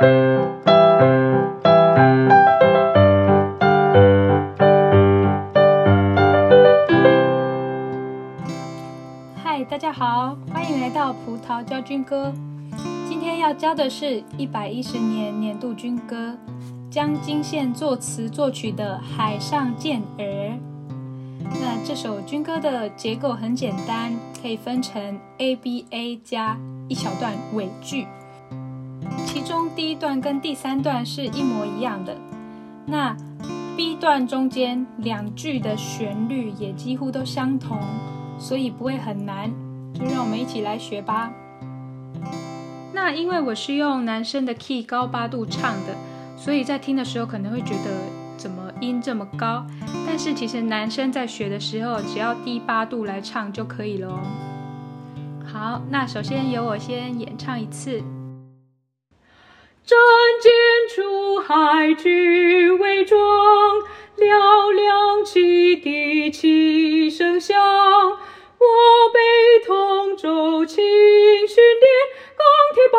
嗨，大家好，欢迎来到葡萄教军歌。今天要教的是一百一十年年度军歌，江金宪作词作曲的《海上健儿》。那这首军歌的结构很简单，可以分成 A B A 加一小段尾句，其中第一段跟第三段是一模一样的。那 B 段中间两句的旋律也几乎都相同，所以不会很难。就让我们一起来学吧。那因为我是用男生的 key 高八度唱的，所以在听的时候可能会觉得。怎么音这么高？但是其实男生在学的时候，只要低八度来唱就可以了哦。好，那首先由我先演唱一次。出海，举威壮，嘹亮汽笛齐声响。我辈同舟勤训练，钢铁堡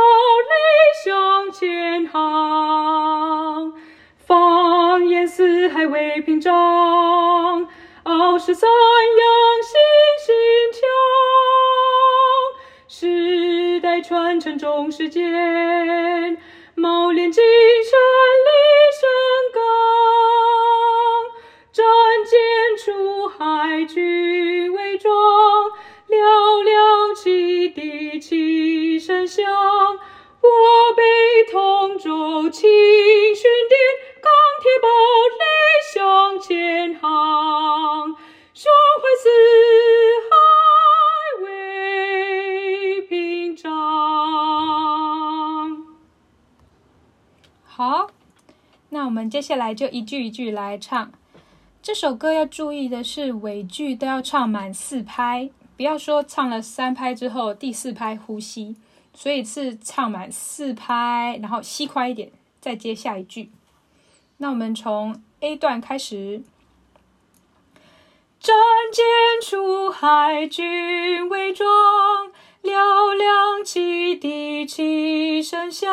垒向前航。放眼四海为屏障，傲视三洋信心强。世代传承重实践，毛练精神海举威壮，嘹亮汽笛齐声响。我辈同舟勤训练。铁堡垒向前航，胸怀四海为屏障。好，那我们接下来就一句一句来唱。这首歌要注意的是，尾句都要唱满四拍，不要说唱了三拍之后第四拍呼吸，所以是唱满四拍，然后吸快一点，再接下一句。那我们从 A 段开始，仗剑出海，举威壮，嘹亮汽笛齐声响。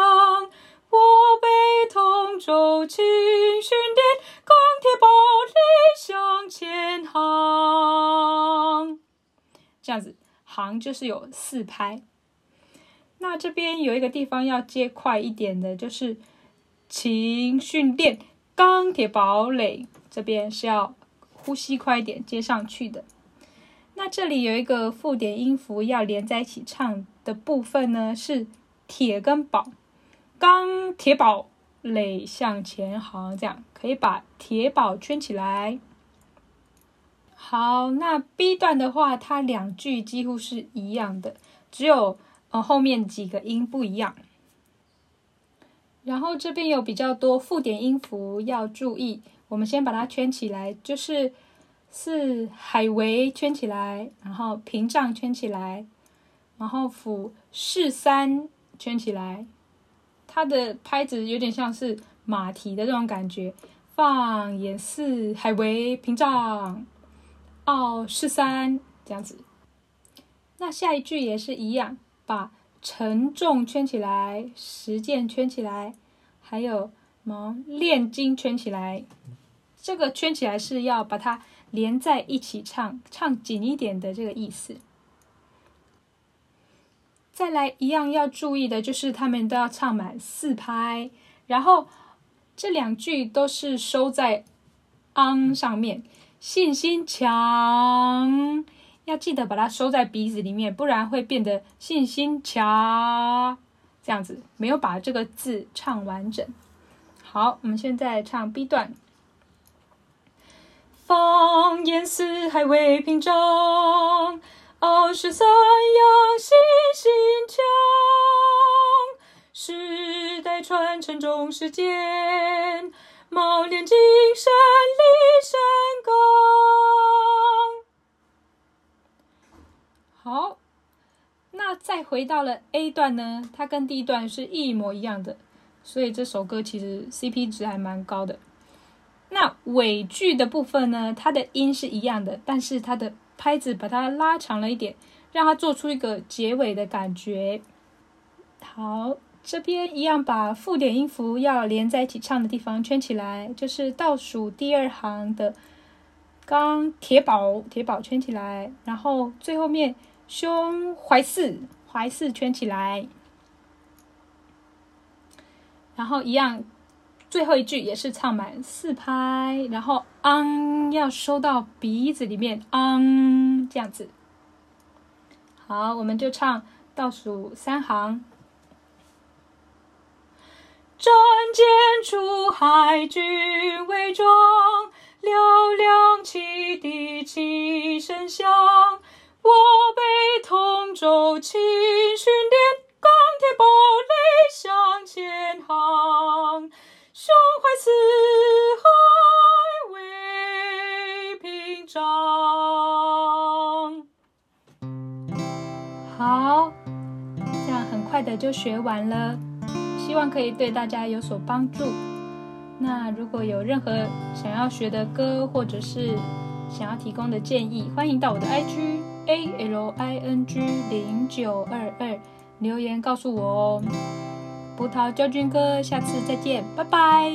这样子，行就是有四拍。那这边有一个地方要接快一点的，就是琴训练。钢铁堡垒这边是要呼吸快一点接上去的。那这里有一个附点音符要连在一起唱的部分呢，是铁跟堡。钢铁堡垒向前行，这样可以把铁堡圈起来。好，那 B 段的话，它两句几乎是一样的，只有呃后面几个音不一样。然后这边有比较多附点音符要注意，我们先把它圈起来，就是四海为圈起来，然后屏障圈起来，然后辅四三圈起来，它的拍子有点像是马蹄的这种感觉。放眼四海为屏障，傲四三这样子。那下一句也是一样，把。沉重圈起来，实践圈起来，还有毛练精圈起来。这个圈起来是要把它连在一起唱，唱紧一点的这个意思。再来一样要注意的就是，他们都要唱满四拍，然后这两句都是收在 on 上面，信心强。要记得把它收在鼻子里面，不然会变得信心强，这样子没有把这个字唱完整。好，我们现在唱 B 段。放眼四海为屏障，傲视三洋信心强。世代传承重实践，毛练精神好，那再回到了 A 段呢，它跟第一段是一模一样的，所以这首歌其实 CP 值还蛮高的。那尾句的部分呢，它的音是一样的，但是它的拍子把它拉长了一点，让它做出一个结尾的感觉。好，这边一样把附点音符要连在一起唱的地方圈起来，就是倒数第二行的钢铁宝铁宝圈起来，然后最后面胸怀四怀四圈起来，然后一样，最后一句也是唱满四拍，然后昂要收到鼻子里面昂这样子。好，我们就唱倒数三行。仗剑出海，军威壮，嘹亮汽笛齐声响。我勤训练，钢铁堡垒向前行。胸怀四海为屏障。好，这样很快的就学完了。希望可以对大家有所帮助。那如果有任何想要学的歌，或者是想要提供的建议，欢迎到我的 IG A L I N G 零九二二留言告诉我哦。葡萄教军哥，下次再见，拜拜。